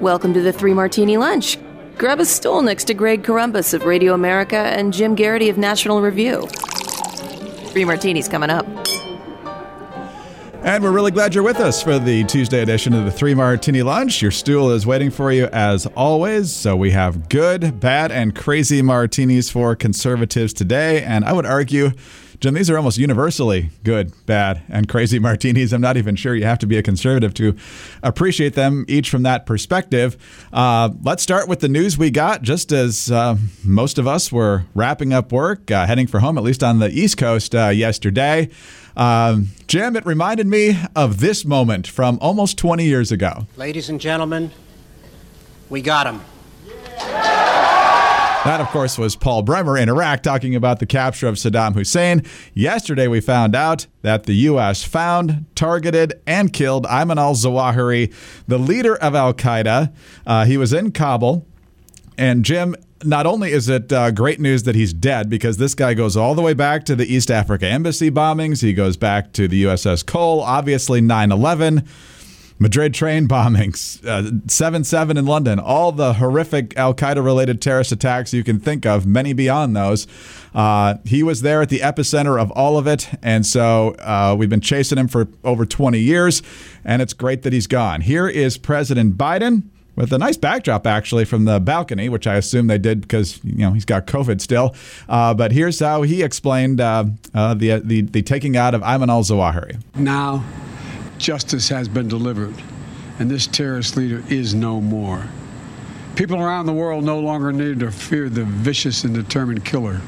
Welcome to the Three Martini Lunch. Grab a stool next to Greg Corombos of Radio America and Jim Geraghty of National Review. Three Martinis coming up. And we're really glad you're with us for the Tuesday edition of the Three Martini Lunch. Your stool is waiting for you as always. So we have good, bad, and crazy martinis for conservatives today. And I would argue Jim, these are almost universally good, bad, and crazy martinis. I'm not even sure you have to be a conservative to appreciate them, each from that perspective. Uh, let's start with the news we got just as uh, most of us were wrapping up work, uh, heading for home, at least on the East Coast uh, yesterday. Um, Jim, it reminded me of this moment from almost 20 years ago. Ladies and gentlemen, we got him. That, of course, was Paul Bremer in Iraq talking about the capture of Saddam Hussein. Yesterday, we found out that the U.S. found, targeted, and killed Ayman al Zawahiri, the leader of Al Qaeda. Uh, he was in Kabul. And Jim, not only is it uh, great news that he's dead, because this guy goes all the way back to the East Africa embassy bombings, he goes back to the USS Cole, obviously 9 11. Madrid train bombings, uh, 7 7 in London, all the horrific Al Qaeda related terrorist attacks you can think of, many beyond those. Uh, he was there at the epicenter of all of it. And so uh, we've been chasing him for over 20 years, and it's great that he's gone. Here is President Biden with a nice backdrop actually from the balcony, which I assume they did because you know he's got COVID still. Uh, but here's how he explained uh, uh, the, the the taking out of Ayman al Zawahiri. Now justice has been delivered, and this terrorist leader is no more. People around the world no longer need to fear the vicious and determined killer.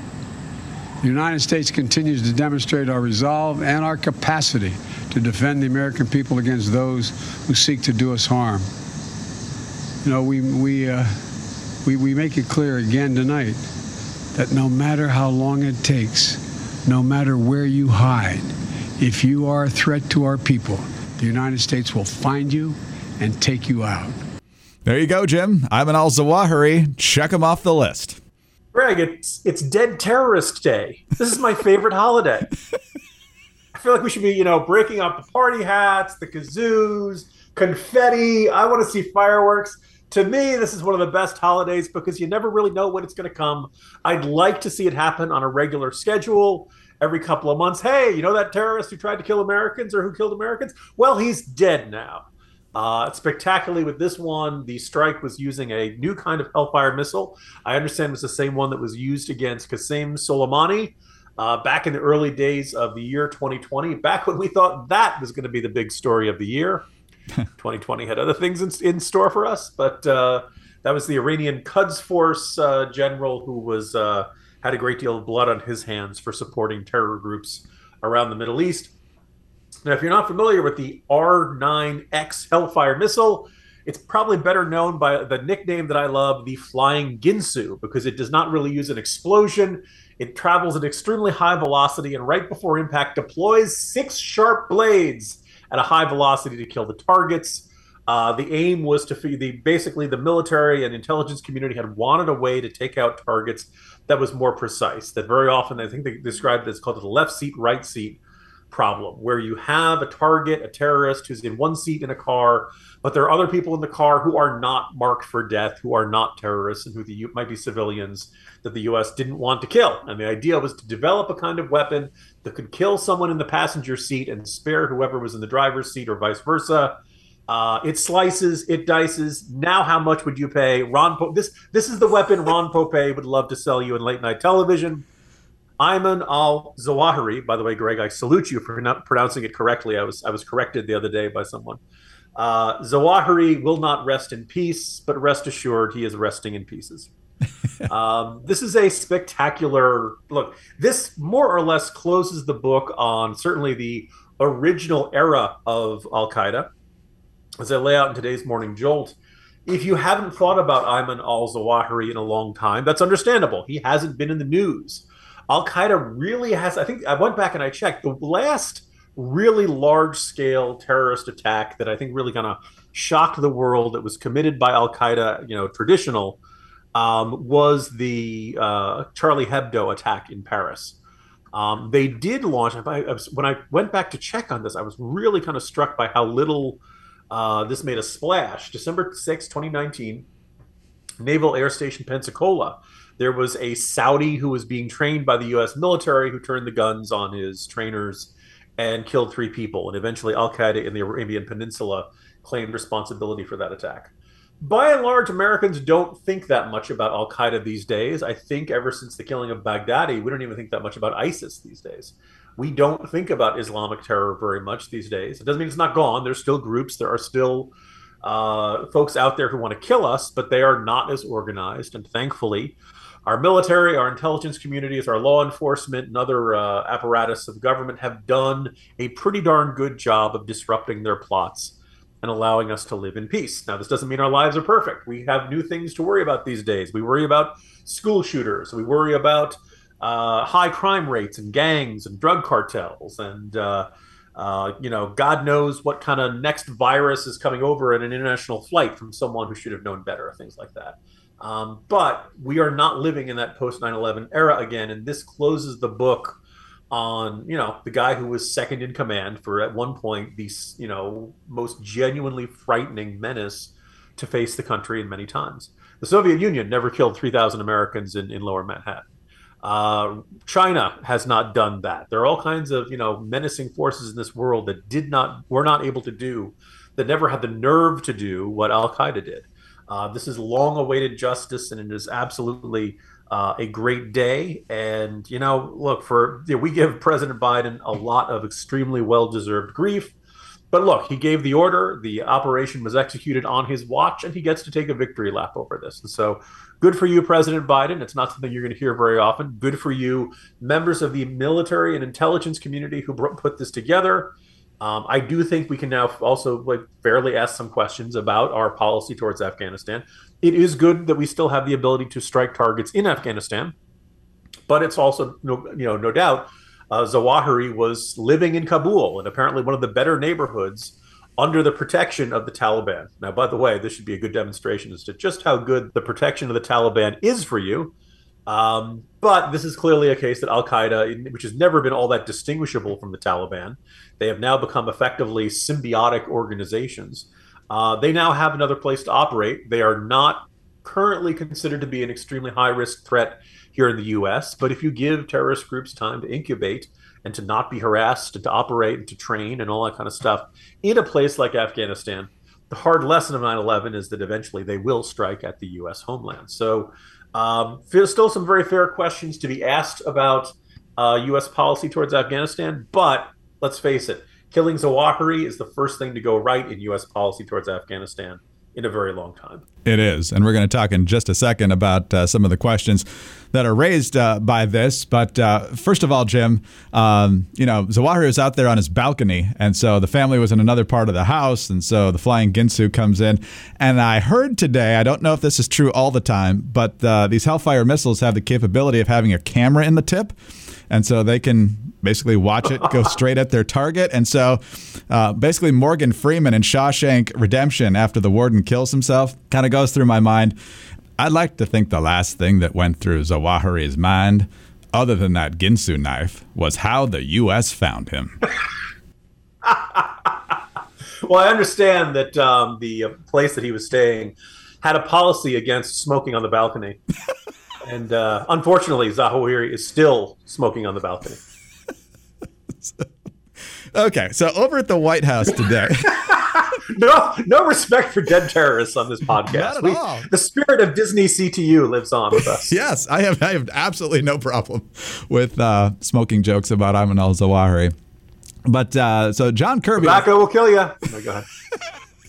The United States continues to demonstrate our resolve and our capacity to defend the American people against those who seek to do us harm. You know, we, we, uh, we, we make it clear again tonight that no matter how long it takes, no matter where you hide, if you are a threat to our people, the United States will find you and take you out. There you go, Jim. Ayman al Zawahiri. Check him off the list. Greg, it's it's Dead Terrorist Day. This is my favorite holiday. I feel like we should be, you know, breaking up the party hats, the kazoos, confetti. I want to see fireworks. To me, this is one of the best holidays because you never really know when it's going to come. I'd like to see it happen on a regular schedule every couple of months. Hey, you know that terrorist who tried to kill Americans or who killed Americans? Well, he's dead now. Uh, spectacularly with this one, the strike was using a new kind of Hellfire missile. I understand it was the same one that was used against Qasem Soleimani uh, back in the early days of the year 2020, back when we thought that was going to be the big story of the year. 2020 had other things in, in store for us, but uh, that was the Iranian Quds Force uh, general who was uh, had a great deal of blood on his hands for supporting terror groups around the Middle East. Now, if you're not familiar with the R9X Hellfire missile, it's probably better known by the nickname that I love, the Flying Ginsu, because it does not really use an explosion. It travels at extremely high velocity and right before impact deploys six sharp blades at a high velocity to kill the targets. Uh, the aim was to feed the basically the military and intelligence community had wanted a way to take out targets that was more precise. That very often I think they described as called the left seat, right seat problem, where you have a target, a terrorist who's in one seat in a car, but there are other people in the car who are not marked for death, who are not terrorists, and who the, might be civilians that the U.S. didn't want to kill. And the idea was to develop a kind of weapon that could kill someone in the passenger seat and spare whoever was in the driver's seat, or vice versa. Uh, it slices, it dices. Now, how much would you pay? Ron, po- this this is the weapon Ron Popeil would love to sell you in late night television. Ayman al Zawahiri. By the way, Greg, I salute you for not pronouncing it correctly. I was I was corrected the other day by someone. Uh, Zawahiri will not rest in peace, but rest assured, he is resting in pieces. um, this is a spectacular look. This more or less closes the book on certainly the original era of Al Qaeda as I lay out in today's morning jolt, if you haven't thought about Ayman al Zawahiri in a long time, that's understandable. He hasn't been in the news. Al Qaeda really has, I think I went back and I checked, the last really large scale terrorist attack that I think really kind of shocked the world that was committed by Al Qaeda, you know, traditional, um, was the uh, Charlie Hebdo attack in Paris. Um, they did launch, I, I was, when I went back to check on this, I was really kind of struck by how little Uh, this made a splash. December 6, 2019, Naval Air Station Pensacola. There was a Saudi who was being trained by the U.S. military who turned the guns on his trainers and killed three people. And eventually, Al Qaeda in the Arabian Peninsula claimed responsibility for that attack. By and large, Americans don't think that much about Al Qaeda these days. I think ever since the killing of Baghdadi, we don't even think that much about ISIS these days. We don't think about Islamic terror very much these days. It doesn't mean it's not gone. There's still groups, there are still uh, folks out there who want to kill us, but they are not as organized. And thankfully, our military, our intelligence communities, our law enforcement, and other uh, apparatus of government have done a pretty darn good job of disrupting their plots and allowing us to live in peace. Now, this doesn't mean our lives are perfect. We have new things to worry about these days. We worry about school shooters. We worry about uh, high crime rates and gangs and drug cartels and uh, uh, you know, God knows what kind of next virus is coming over in an international flight from someone who should have known better, things like that. Um, but we are not living in that post 9 11 era again. And this closes the book on, you know, the guy who was second in command for at one point the, you know, most genuinely frightening menace to face the country in many times. The Soviet Union never killed 3,000 Americans in, in lower Manhattan. Uh, China has not done that. There are all kinds of you know menacing forces in this world that did not were not able to do, that never had the nerve to do what Al Qaeda did. Uh, this is long-awaited justice, and it is absolutely uh, a great day. And you know, look for you know, we give President Biden a lot of extremely well-deserved grief. But look, he gave the order. The operation was executed on his watch, and he gets to take a victory lap over this. And so, good for you, President Biden. It's not something you're going to hear very often. Good for you, members of the military and intelligence community who put this together. Um, I do think we can now also like fairly ask some questions about our policy towards Afghanistan. It is good that we still have the ability to strike targets in Afghanistan, but it's also no, you know no doubt uh, Zawahiri was living in Kabul and apparently one of the better neighborhoods under the protection of the Taliban. Now, by the way, this should be a good demonstration as to just how good the protection of the Taliban is for you. Um, but this is clearly a case that Al Qaeda, which has never been all that distinguishable from the Taliban, they have now become effectively symbiotic organizations. Uh, they now have another place to operate. They are not currently considered to be an extremely high risk threat here in the US. But if you give terrorist groups time to incubate and to not be harassed and to operate and to train and all that kind of stuff in a place like Afghanistan, the hard lesson of 9 11 is that eventually they will strike at the US homeland. So, um, still some very fair questions to be asked about uh, US policy towards Afghanistan. But let's face it, killing Zawahiri is the first thing to go right in US policy towards Afghanistan in a very long time. It is. And we're going to talk in just a second about uh, some of the questions that are raised uh, by this. But uh, first of all, Jim, um, you know, Zawahiri was out there on his balcony. And so the family was in another part of the house. And so the flying Ginsu comes in. And I heard today, I don't know if this is true all the time, but uh, these Hellfire missiles have the capability of having a camera in the tip. And so they can basically watch it go straight at their target. And so uh, basically, Morgan Freeman in Shawshank Redemption, after the warden kills himself, kind of goes through my mind. I'd like to think the last thing that went through Zawahiri's mind, other than that Ginsu knife, was how the U.S. found him. well, I understand that um, the uh, place that he was staying had a policy against smoking on the balcony. and uh, unfortunately, Zawahiri is still smoking on the balcony. okay, so over at the White House today. no, no respect for dead terrorists on this podcast. We. The spirit of Disney CTU lives on with us. yes, I have. I have absolutely no problem with uh, smoking jokes about Ayman al Zawahiri. But uh, so John Kirby. Tobacco will kill you. Oh, go ahead.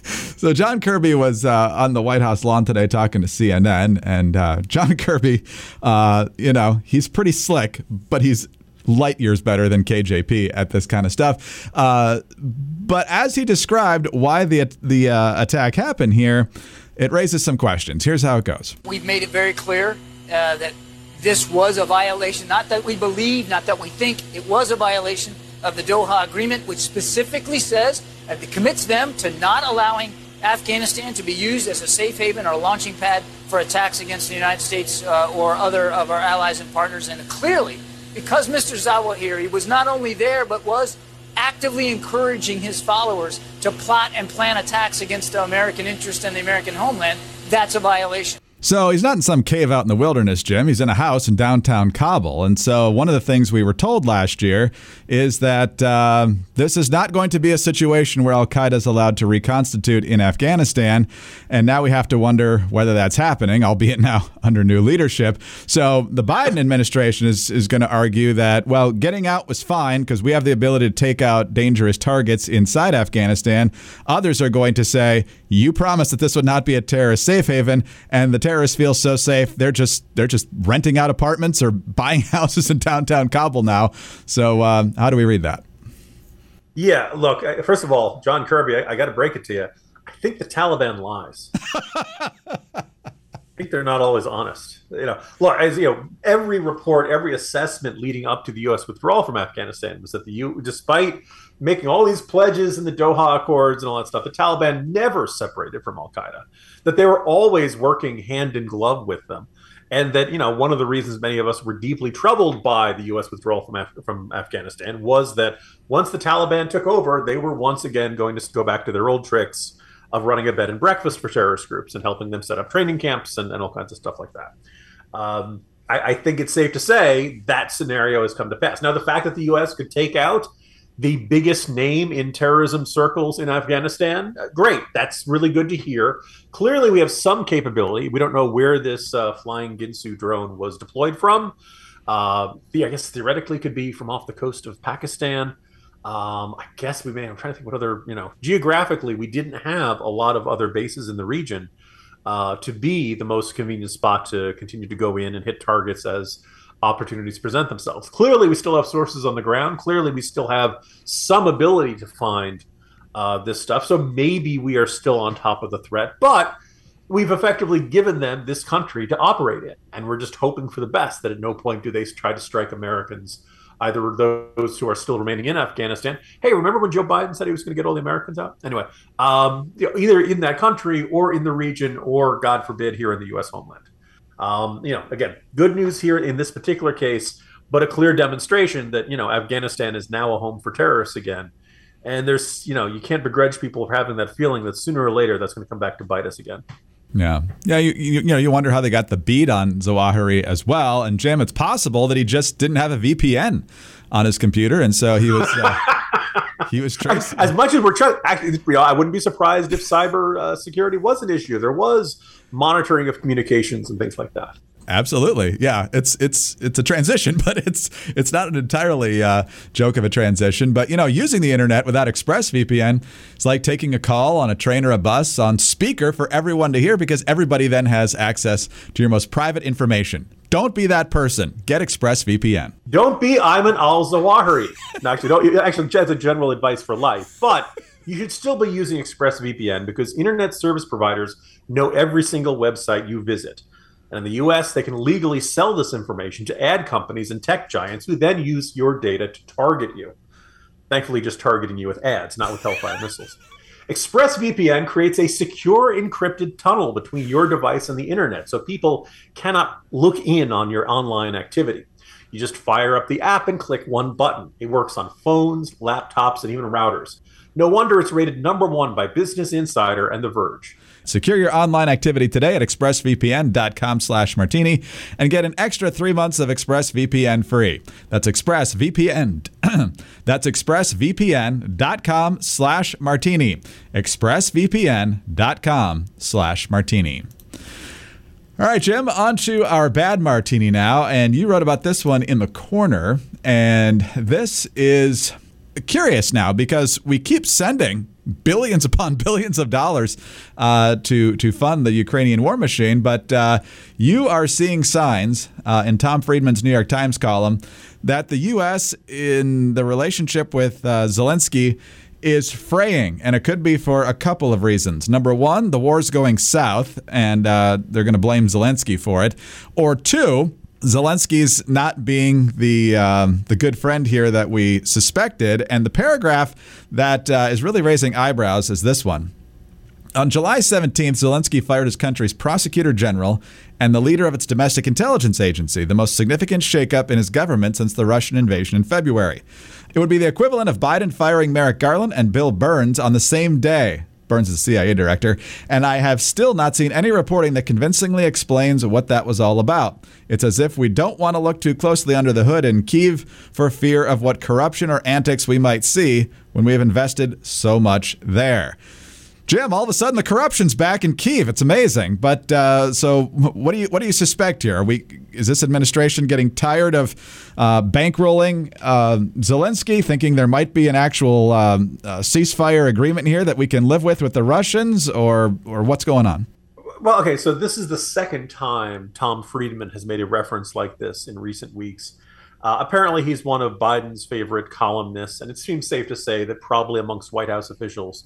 So John Kirby was uh, on the White House lawn today talking to CNN, and uh, John Kirby, uh, you know, he's pretty slick, but he's light years better than KJP at this kind of stuff. Uh, but as he described why the the uh, attack happened here, it raises some questions. Here's how it goes. We've made it very clear uh, that this was a violation, not that we believe, not that we think, it was a violation of the Doha Agreement, which specifically says that it commits them to not allowing Afghanistan to be used as a safe haven or launching pad for attacks against the United States uh, or other of our allies and partners. And clearly, because Mr. Zawahiri was not only there, but was actively encouraging his followers to plot and plan attacks against the American interest and the American homeland, that's a violation. So he's not in some cave out in the wilderness, Jim. He's in a house in downtown Kabul. And so one of the things we were told last year is that uh, this is not going to be a situation where Al Qaeda is allowed to reconstitute in Afghanistan. And now we have to wonder whether that's happening, albeit now under new leadership. So the Biden administration is, is going to argue that, well, getting out was fine because we have the ability to take out dangerous targets inside Afghanistan. Others are going to say, you promised that this would not be a terrorist safe haven, and the terrorists feel so safe they're just they're just renting out apartments or buying houses in downtown Kabul now. So um, how do we read that? Yeah, look. First of all, John Kirby, I, I got to break it to you. I think the Taliban lies. I think they're not always honest. You know, look, as you know, every report, every assessment leading up to the U.S. withdrawal from Afghanistan was that the U, despite making all these pledges in the Doha Accords and all that stuff, the Taliban never separated from Al Qaeda. That they were always working hand in glove with them, and that you know one of the reasons many of us were deeply troubled by the U.S. withdrawal from Af- from Afghanistan was that once the Taliban took over, they were once again going to go back to their old tricks of running a bed and breakfast for terrorist groups and helping them set up training camps and, and all kinds of stuff like that. Um, I, I, think it's safe to say that scenario has come to pass. Now, the fact that the U.S. could take out the biggest name in terrorism circles in Afghanistan, uh, great. That's really good to hear. Clearly, we have some capability. We don't know where this uh, flying Ginsu drone was deployed from. Uh, I guess theoretically could be from off the coast of Pakistan. Um, I guess we may. I'm trying to think what other, you know, geographically, we didn't have a lot of other bases in the region uh, to be the most convenient spot to continue to go in and hit targets as opportunities present themselves. Clearly, we still have sources on the ground. Clearly, we still have some ability to find uh, this stuff. So maybe we are still on top of the threat, but we've effectively given them this country to operate in, and we're just hoping for the best. That at no point do they try to strike Americans either those who are still remaining in Afghanistan. Hey, remember when Joe Biden said he was going to get all the Americans out? Anyway, um, you know, either in that country or in the region, or God forbid, here in the U.S. homeland. Um, you know, again, good news here in this particular case, but a clear demonstration that you know Afghanistan is now a home for terrorists again. And there's, you know, you can't begrudge people for having that feeling that sooner or later that's going to come back to bite us again. Yeah, yeah. You, you, you know you wonder how they got the beat on Zawahiri as well. And Jim, it's possible that he just didn't have a VPN on his computer, and so he was uh, he was tracing. As much as we're trying, actually, you know, I wouldn't be surprised if cyber uh, security was an issue. There was monitoring of communications and things like that. Absolutely, yeah. It's it's it's a transition, but it's it's not an entirely uh, joke of a transition. But you know, using the internet without ExpressVPN is like taking a call on a train or a bus on speaker for everyone to hear because everybody then has access to your most private information. Don't be that person. Get ExpressVPN. Don't be Ayman al Zawahiri. actually, don't. Actually, that's a general advice for life, but. You should still be using ExpressVPN because internet service providers know every single website you visit. And in the US, they can legally sell this information to ad companies and tech giants who then use your data to target you. Thankfully, just targeting you with ads, not with Hellfire missiles. ExpressVPN creates a secure encrypted tunnel between your device and the internet so people cannot look in on your online activity. You just fire up the app and click one button. It works on phones, laptops, and even routers. No wonder it's rated number one by Business Insider and The Verge. Secure your online activity today at expressvpn.com slash martini and get an extra three months of ExpressVPN free. That's ExpressVPN. That's expressvpn.com slash martini. expressvpn.com slash martini. All right, Jim, on to our bad martini now. And you wrote about this one in the corner. And this is curious now because we keep sending billions upon billions of dollars uh, to to fund the Ukrainian war machine. But uh, you are seeing signs uh, in Tom Friedman's New York Times column that the U.S. in the relationship with uh, Zelensky is fraying, and it could be for a couple of reasons. Number one, the war's going south, and uh, they're going to blame Zelensky for it. Or two, Zelensky's not being the um, the good friend here that we suspected, and the paragraph that uh, is really raising eyebrows is this one. On July 17th, Zelensky fired his country's prosecutor general and the leader of its domestic intelligence agency, the most significant shakeup in his government since the Russian invasion in February. It would be the equivalent of Biden firing Merrick Garland and Bill Burns on the same day. Burns is the CIA director, and I have still not seen any reporting that convincingly explains what that was all about. It's as if we don't want to look too closely under the hood in Kiev for fear of what corruption or antics we might see when we have invested so much there. Jim, all of a sudden the corruption's back in Kiev. It's amazing. But uh, so, what do you what do you suspect here? Are we is this administration getting tired of uh, bankrolling uh, Zelensky, thinking there might be an actual um, uh, ceasefire agreement here that we can live with with the Russians, or or what's going on? Well, okay, so this is the second time Tom Friedman has made a reference like this in recent weeks. Uh, apparently, he's one of Biden's favorite columnists, and it seems safe to say that probably amongst White House officials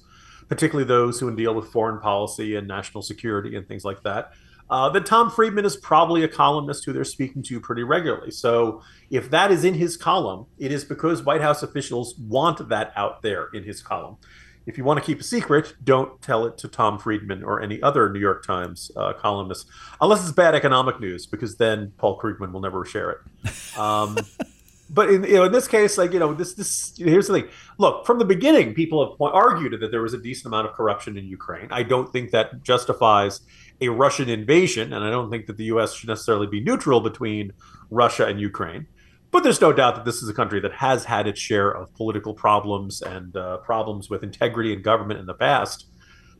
particularly those who deal with foreign policy and national security and things like that. Uh, that Tom Friedman is probably a columnist who they're speaking to pretty regularly. So if that is in his column, it is because White House officials want that out there in his column. If you want to keep a secret, don't tell it to Tom Friedman or any other New York Times uh, columnist, unless it's bad economic news, because then Paul Krugman will never share it. Um, but in you know in this case, like you know this this here's the thing. Look, from the beginning, people have argued that there was a decent amount of corruption in Ukraine. I don't think that justifies a Russian invasion, and I don't think that the U.S. should necessarily be neutral between Russia and Ukraine. But there's no doubt that this is a country that has had its share of political problems and uh, problems with integrity and government in the past.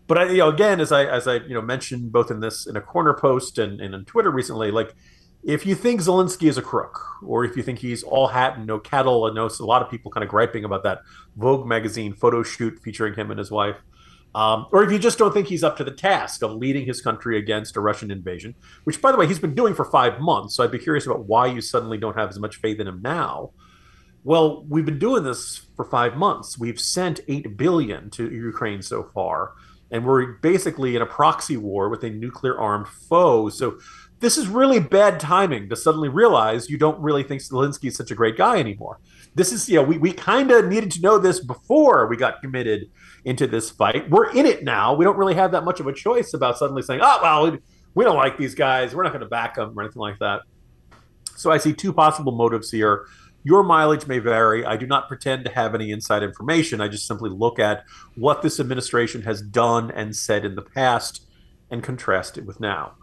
But I, you know, again, as I as I you know mentioned both in this in a corner post and, and on Twitter recently, like if you think Zelensky is a crook, or if you think he's all hat and no cattle, and know a lot of people kind of griping about that Vogue magazine photo shoot featuring him and his wife, um, or if you just don't think he's up to the task of leading his country against a Russian invasion, which, by the way, he's been doing for five months. So I'd be curious about why you suddenly don't have as much faith in him now. Well, we've been doing this for five months. We've sent eight billion to Ukraine so far, and we're basically in a proxy war with a nuclear armed foe. So this is really bad timing to suddenly realize you don't really think Zelensky is such a great guy anymore. This is, you know, we, we kind of needed to know this before we got committed into this fight. We're in it now. We don't really have that much of a choice about suddenly saying, oh, well, we don't like these guys. We're not going to back them or anything like that. So I see two possible motives here. Your mileage may vary. I do not pretend to have any inside information. I just simply look at what this administration has done and said in the past and contrast it with now.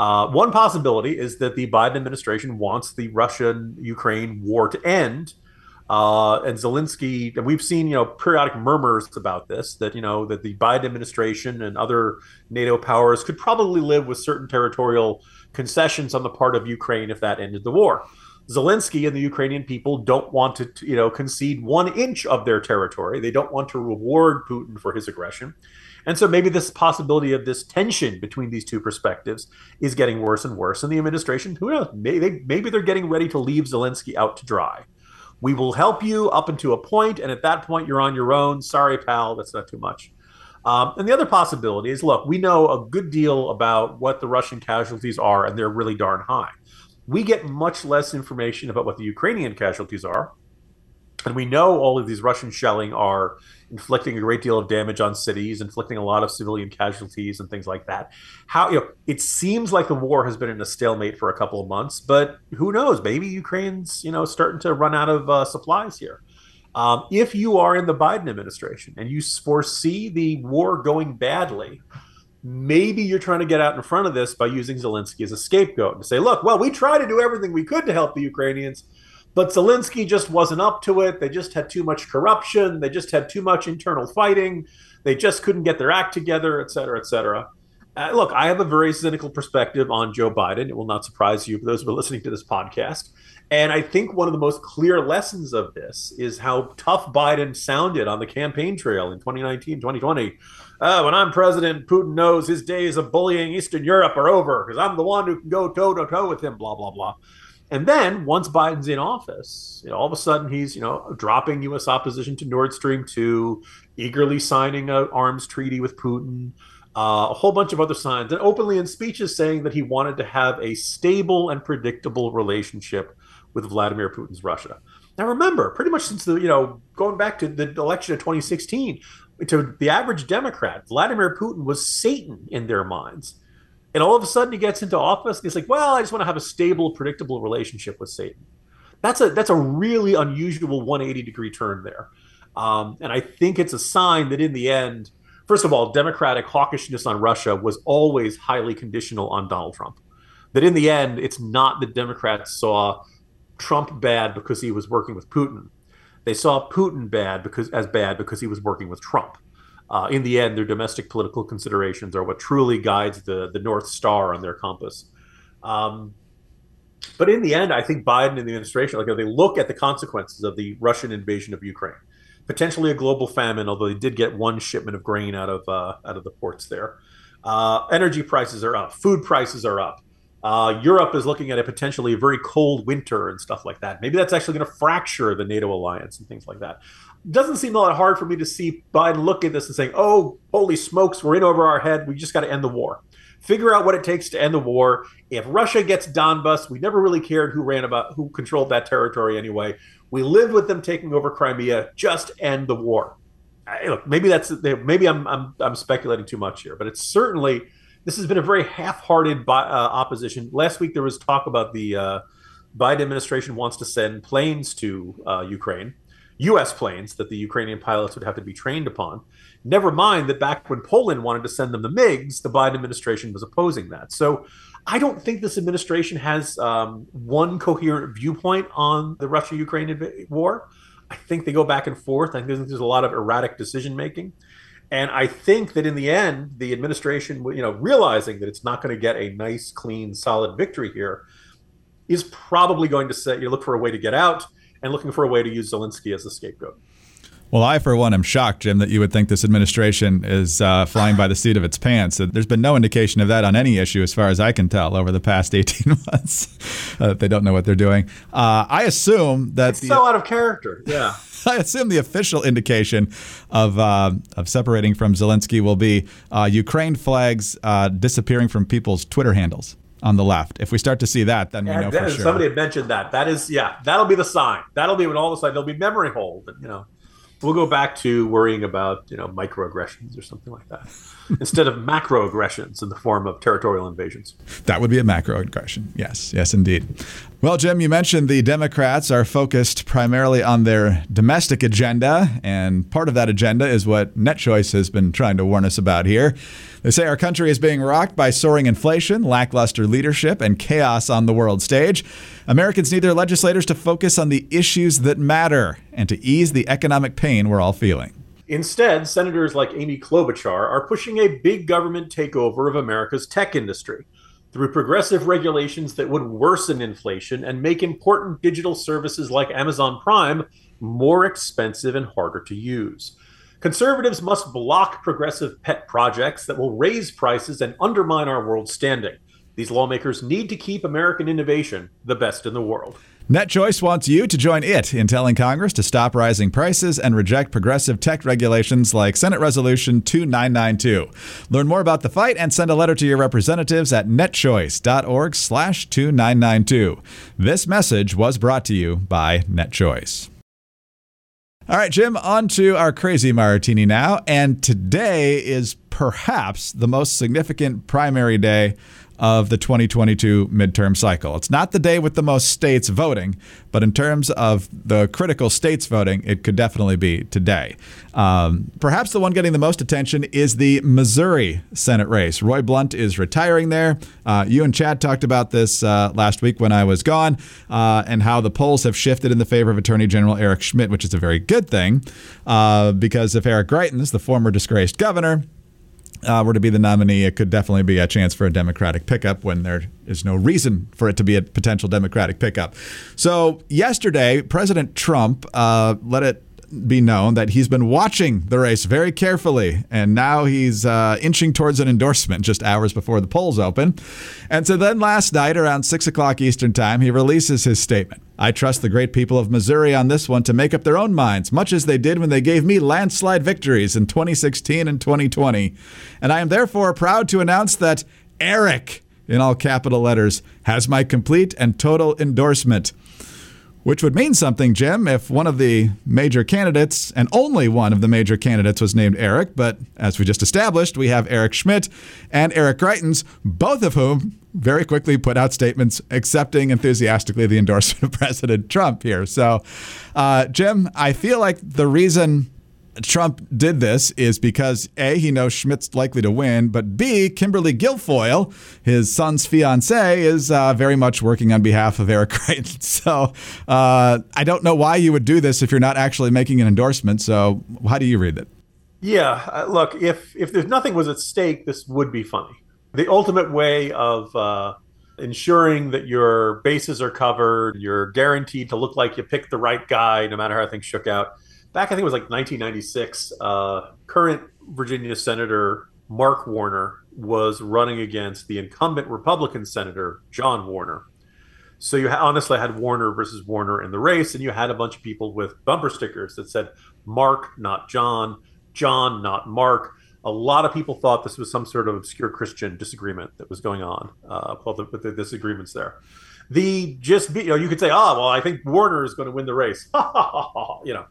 Uh, one possibility is that the Biden administration wants the Russian Ukraine war to end. Uh, and Zelensky, and we've seen, you know, periodic murmurs about this that, you know, that the Biden administration and other NATO powers could probably live with certain territorial concessions on the part of Ukraine if that ended the war. Zelensky and the Ukrainian people don't want to, you know, concede one inch of their territory. They don't want to reward Putin for his aggression. And so maybe this possibility of this tension between these two perspectives is getting worse and worse. And the administration, who knows, maybe, maybe they're getting ready to leave Zelensky out to dry. We will help you up until a point, and at that point, you're on your own. Sorry, pal, that's not too much. Um, and the other possibility is look, we know a good deal about what the Russian casualties are, and they're really darn high. We get much less information about what the Ukrainian casualties are. And we know all of these Russian shelling are inflicting a great deal of damage on cities, inflicting a lot of civilian casualties and things like that. How you know it seems like the war has been in a stalemate for a couple of months, but who knows? Maybe Ukraine's you know starting to run out of uh, supplies here. Um, if you are in the Biden administration and you foresee the war going badly, maybe you're trying to get out in front of this by using Zelensky as a scapegoat and say, look, well, we tried to do everything we could to help the Ukrainians but Zelensky just wasn't up to it. They just had too much corruption. They just had too much internal fighting. They just couldn't get their act together, et cetera, et cetera. Uh, look, I have a very cynical perspective on Joe Biden. It will not surprise you, for those who are listening to this podcast. And I think one of the most clear lessons of this is how tough Biden sounded on the campaign trail in 2019, 2020. Uh, when I'm president, Putin knows his days of bullying Eastern Europe are over because I'm the one who can go toe to toe with him, blah, blah, blah. And then once Biden's in office, you know, all of a sudden he's, you know, dropping U.S. opposition to Nord Stream 2, eagerly signing an arms treaty with Putin, uh, a whole bunch of other signs, and openly in speeches saying that he wanted to have a stable and predictable relationship with Vladimir Putin's Russia. Now, remember, pretty much since the, you know, going back to the election of 2016, to the average Democrat, Vladimir Putin was Satan in their minds. And all of a sudden he gets into office and he's like, well, I just want to have a stable, predictable relationship with Satan. That's a that's a really unusual 180 degree turn there. Um, and I think it's a sign that in the end, first of all, Democratic hawkishness on Russia was always highly conditional on Donald Trump. That in the end, it's not that Democrats saw Trump bad because he was working with Putin. They saw Putin bad because as bad because he was working with Trump. Uh, in the end, their domestic political considerations are what truly guides the the North Star on their compass. Um, but in the end, I think Biden and the administration, like they look at the consequences of the Russian invasion of Ukraine, potentially a global famine, although they did get one shipment of grain out of uh, out of the ports there. Uh, energy prices are up, food prices are up. Uh, Europe is looking at a potentially very cold winter and stuff like that. Maybe that's actually going to fracture the NATO alliance and things like that. Doesn't seem all that hard for me to see Biden look at this and saying, "Oh, holy smokes, we're in over our head. We just got to end the war." Figure out what it takes to end the war. If Russia gets Donbas, we never really cared who ran about who controlled that territory anyway. We lived with them taking over Crimea. Just end the war. look, maybe that's maybe I'm, I'm I'm speculating too much here, but it's certainly this has been a very half-hearted uh, opposition. Last week there was talk about the uh, Biden administration wants to send planes to uh, Ukraine, U.S. planes that the Ukrainian pilots would have to be trained upon. Never mind that back when Poland wanted to send them the MiGs, the Biden administration was opposing that. So I don't think this administration has um, one coherent viewpoint on the Russia-Ukraine war. I think they go back and forth. I think there's a lot of erratic decision making. And I think that in the end, the administration, you know, realizing that it's not going to get a nice, clean, solid victory here, is probably going to say you look for a way to get out and looking for a way to use Zelensky as a scapegoat. Well, I, for one, am shocked, Jim, that you would think this administration is uh, flying by the seat of its pants. There's been no indication of that on any issue, as far as I can tell, over the past 18 months. uh, they don't know what they're doing. Uh, I assume that. It's the, so out of character. Yeah. I assume the official indication of uh, of separating from Zelensky will be uh, Ukraine flags uh, disappearing from people's Twitter handles on the left. If we start to see that, then we know for sure. Somebody had mentioned that. That is, yeah, that'll be the sign. That'll be when all of a sudden there'll be memory hold. And, you know, we'll go back to worrying about you know microaggressions or something like that instead of macroaggressions in the form of territorial invasions. That would be a macroaggression. Yes, yes, indeed. Well, Jim, you mentioned the Democrats are focused primarily on their domestic agenda, and part of that agenda is what NetChoice has been trying to warn us about here. They say our country is being rocked by soaring inflation, lackluster leadership, and chaos on the world stage. Americans need their legislators to focus on the issues that matter and to ease the economic pain we're all feeling. Instead, senators like Amy Klobuchar are pushing a big government takeover of America's tech industry through progressive regulations that would worsen inflation and make important digital services like Amazon Prime more expensive and harder to use. Conservatives must block progressive pet projects that will raise prices and undermine our world standing. These lawmakers need to keep American innovation the best in the world. NetChoice wants you to join it in telling Congress to stop rising prices and reject progressive tech regulations like Senate Resolution 2992. Learn more about the fight and send a letter to your representatives at netchoice.org/2992. This message was brought to you by NetChoice. All right, Jim, on to our crazy martini now. And today is perhaps the most significant primary day of the 2022 midterm cycle. It's not the day with the most states voting, but in terms of the critical states voting, it could definitely be today. Um, perhaps the one getting the most attention is the Missouri Senate race. Roy Blunt is retiring there. Uh, you and Chad talked about this uh, last week when I was gone, uh, and how the polls have shifted in the favor of Attorney General Eric Schmitt, which is a very good thing, uh, because if Eric Greitens, the former disgraced governor, uh, were to be the nominee, it could definitely be a chance for a Democratic pickup when there is no reason for it to be a potential Democratic pickup. So, yesterday, President Trump uh, let it be known that he's been watching the race very carefully, and now he's uh, inching towards an endorsement just hours before the polls open. And so then last night, around 6 o'clock Eastern Time, he releases his statement. I trust the great people of Missouri on this one to make up their own minds, much as they did when they gave me landslide victories in 2016 and 2020. And I am therefore proud to announce that Eric, in all capital letters, has my complete and total endorsement. Which would mean something, Jim, if one of the major candidates, and only one of the major candidates, was named Eric. But as we just established, we have Eric Schmitt and Eric Greitens, both of whom very quickly put out statements accepting enthusiastically the endorsement of President Trump here. So, uh, Jim, I feel like the reason Trump did this is because A, he knows Schmitt's likely to win, but B, Kimberly Guilfoyle, his son's fiance, is uh, very much working on behalf of Eric Greitens. So uh, I don't know why you would do this if you're not actually making an endorsement. So how do you read it? Yeah, uh, look, if if there's nothing was at stake, this would be funny. The ultimate way of uh, ensuring that your bases are covered, you're guaranteed to look like you picked the right guy, no matter how things shook out back, I think it was like 1996, uh, current Virginia Senator Mark Warner was running against the incumbent Republican Senator John Warner. So you honestly had Warner versus Warner in the race, and you had a bunch of people with bumper stickers that said Mark, not John, John, not Mark. A lot of people thought this was some sort of obscure Christian disagreement that was going on. Uh, well, the, the disagreements there. The just you know you could say, oh well, I think Warner is going to win the race. you know,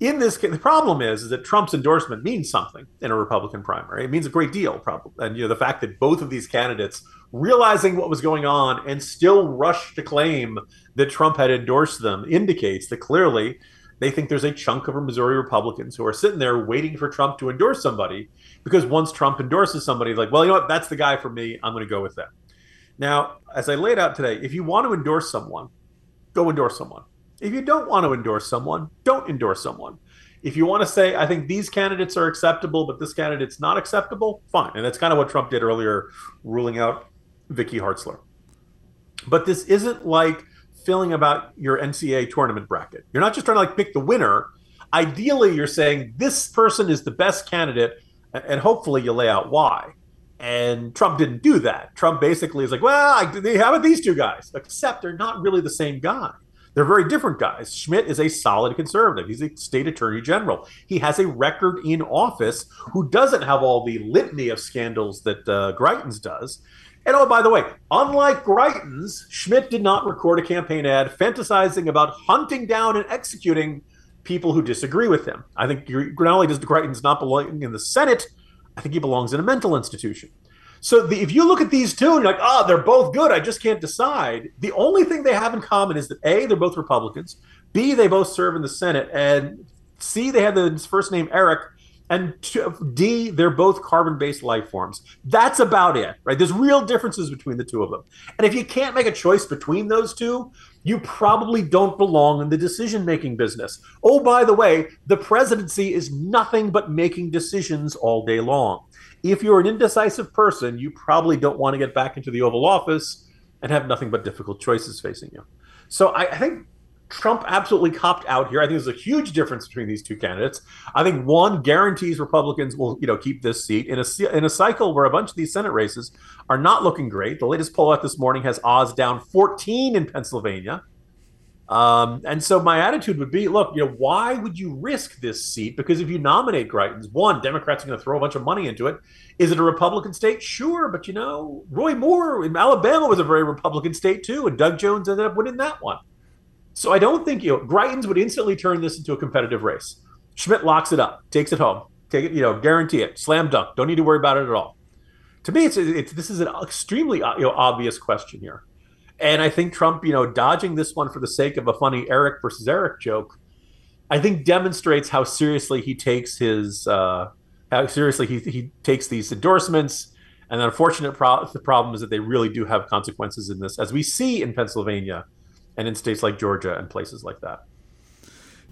in this case, the problem is, is that Trump's endorsement means something in a Republican primary. It means a great deal, probably. And you know, the fact that both of these candidates, realizing what was going on and still rushed to claim that Trump had endorsed them, indicates that clearly they think there's a chunk of Missouri Republicans who are sitting there waiting for Trump to endorse somebody because once Trump endorses somebody, like, well, you know what, that's the guy for me. I'm going to go with that. Now, as I laid out today, if you want to endorse someone, go endorse someone. If you don't want to endorse someone, don't endorse someone. If you want to say, I think these candidates are acceptable, but this candidate's not acceptable, fine. And that's kind of what Trump did earlier, ruling out Vicky Hartzler. But this isn't like filling about your NCAA tournament bracket. You're not just trying to like pick the winner. Ideally, you're saying this person is the best candidate, and hopefully you lay out why. And Trump didn't do that. Trump basically is like, well, how about these two guys? Except they're not really the same guy. They're very different guys. Schmitt is a solid conservative. He's a state attorney general. He has a record in office who doesn't have all the litany of scandals that uh, Greitens does. And oh, by the way, unlike Greitens, Schmitt did not record a campaign ad fantasizing about hunting down and executing people who disagree with him. I think not only does Greitens not belong in the Senate, I think he belongs in a mental institution. So the, if you look at these two and you're like, oh, they're both good, I just can't decide. The only thing they have in common is that A, they're both Republicans, B, they both serve in the Senate, and C, they have the first name Eric, and D, they're both carbon based life forms. That's about it, right? There's real differences between the two of them. And if you can't make a choice between those two, you probably don't belong in the decision making business. Oh, by the way, the presidency is nothing but making decisions all day long if you're an indecisive person, you probably don't want to get back into the Oval Office and have nothing but difficult choices facing you. So I, I think Trump absolutely copped out here. I think there's a huge difference between these two candidates. I think one guarantees Republicans will, you know, keep this seat in a in a cycle where a bunch of these Senate races are not looking great. The latest poll out this morning has Oz down 14 in Pennsylvania. Um, and so my attitude would be, look, you know, why would you risk this seat? Because if you nominate Greitens, one, Democrats are going to throw a bunch of money into it. Is it a Republican state? Sure, but you know, Roy Moore in Alabama was a very Republican state too, and Doug Jones ended up winning that one. So I don't think you know Greitens would instantly turn this into a competitive race. Schmitt locks it up, takes it home, take it, you know, guarantee it, slam dunk. Don't need to worry about it at all. To me, it's, it's this is an extremely you know obvious question here. And I think Trump, you know, dodging this one for the sake of a funny Eric versus Eric joke, I think demonstrates how seriously he takes his uh, how seriously he, he takes these endorsements. And the unfortunate pro- the problem is that they really do have consequences in this, as we see in Pennsylvania and in states like Georgia and places like that.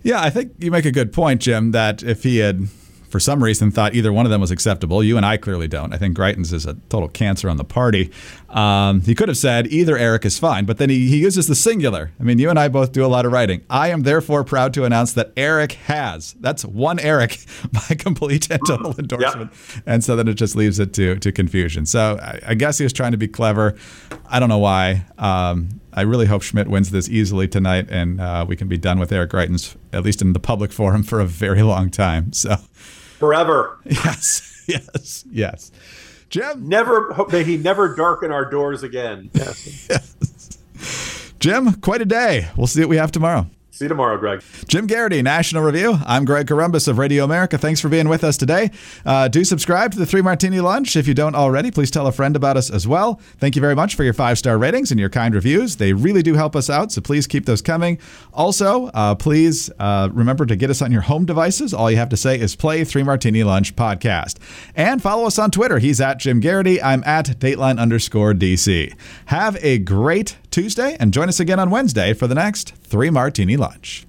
Yeah, I think you make a good point, Jim, that if he had for some reason thought either one of them was acceptable. You and I clearly don't. I think Greitens is a total cancer on the party. Um, he could have said either Eric is fine, but then he, he uses the singular. I mean, you and I both do a lot of writing. I am therefore proud to announce that Eric has. That's one Eric my complete and total endorsement. Yep. And so then it just leaves it to, to confusion. So I, I guess he was trying to be clever. I don't know why. Um, I really hope Schmitt wins this easily tonight, and uh, we can be done with Eric Greitens, at least in the public forum, for a very long time. So forever. Yes, yes, yes. Jim, never may he never darken our doors again. Yes. yes. Jim, quite a day. We'll see what we have tomorrow. See you tomorrow, Greg. Jim Geraghty, National Review. I'm Greg Corombos of Radio America. Thanks for being with us today. Uh, do subscribe to the Three Martini Lunch. If you don't already, please tell a friend about us as well. Thank you very much for your five star ratings and your kind reviews. They really do help us out, so please keep those coming. Also, uh, please uh, remember to get us on your home devices. All you have to say is play Three Martini Lunch podcast. And follow us on Twitter. He's at Jim Geraghty. I'm at Dateline underscore DC. Have a great Tuesday and join us again on Wednesday for the next Three Martini Lunch.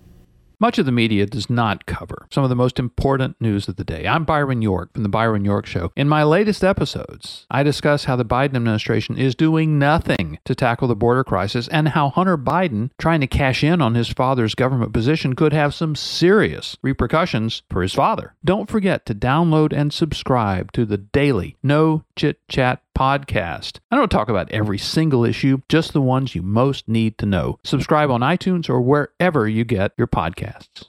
Much of the media does not cover some of the most important news of the day. I'm Byron York from The Byron York Show. In my latest episodes, I discuss how the Biden administration is doing nothing to tackle the border crisis and how Hunter Biden, trying to cash in on his father's government position, could have some serious repercussions for his father. Don't forget to download and subscribe to the daily No Chit Chat podcast. I don't talk about every single issue, just the ones you most need to know. Subscribe on iTunes or wherever you get your podcasts.